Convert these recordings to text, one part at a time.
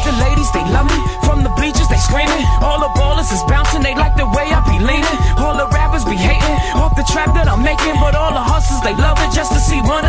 The ladies, they love me. From the bleachers, they screaming. All the ballers is bouncing, they like the way I be leaning. All the rappers be hating off the trap that I'm making. But all the hustlers, they love it just to see one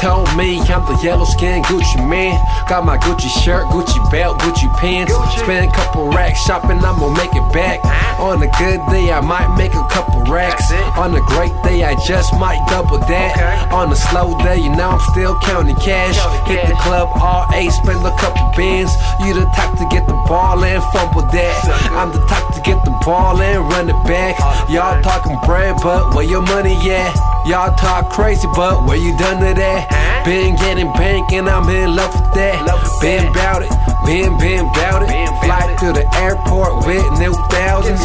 told me I'm the yellow skin Gucci Mane. Got my Gucci shirt, Gucci belt, Gucci pants. Spend a couple racks shopping, I'ma make it back. On a good day, I might make a couple racks. On a great day, I just might double that. On a slow day, you know I'm still counting cash. Hit the club all eight, spend a couple bins. You the type to get the ball and fumble that. I'm the type to get the ball and run it back. Y'all talking bread, but where your money at? Y'all talk crazy, but where you done to that? Been getting bank and I'm in love with that. Love Been bout it, been, been bout it. Fly to the airport with new thousands.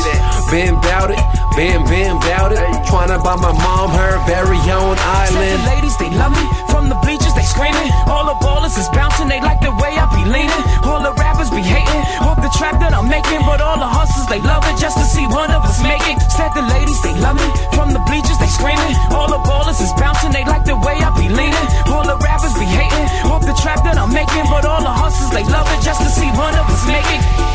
Been bout it, been, been bout it. Tryna buy my mom her very own Said the island. ladies, they love me. From the bleachers, they screaming. All the ballers is bouncing, they like the way I be leaning. All the rappers be hating off the trap that I'm making. But all the hustlers, they love it just to see one of us make it. Said the ladies, like love it just to see one of us make it.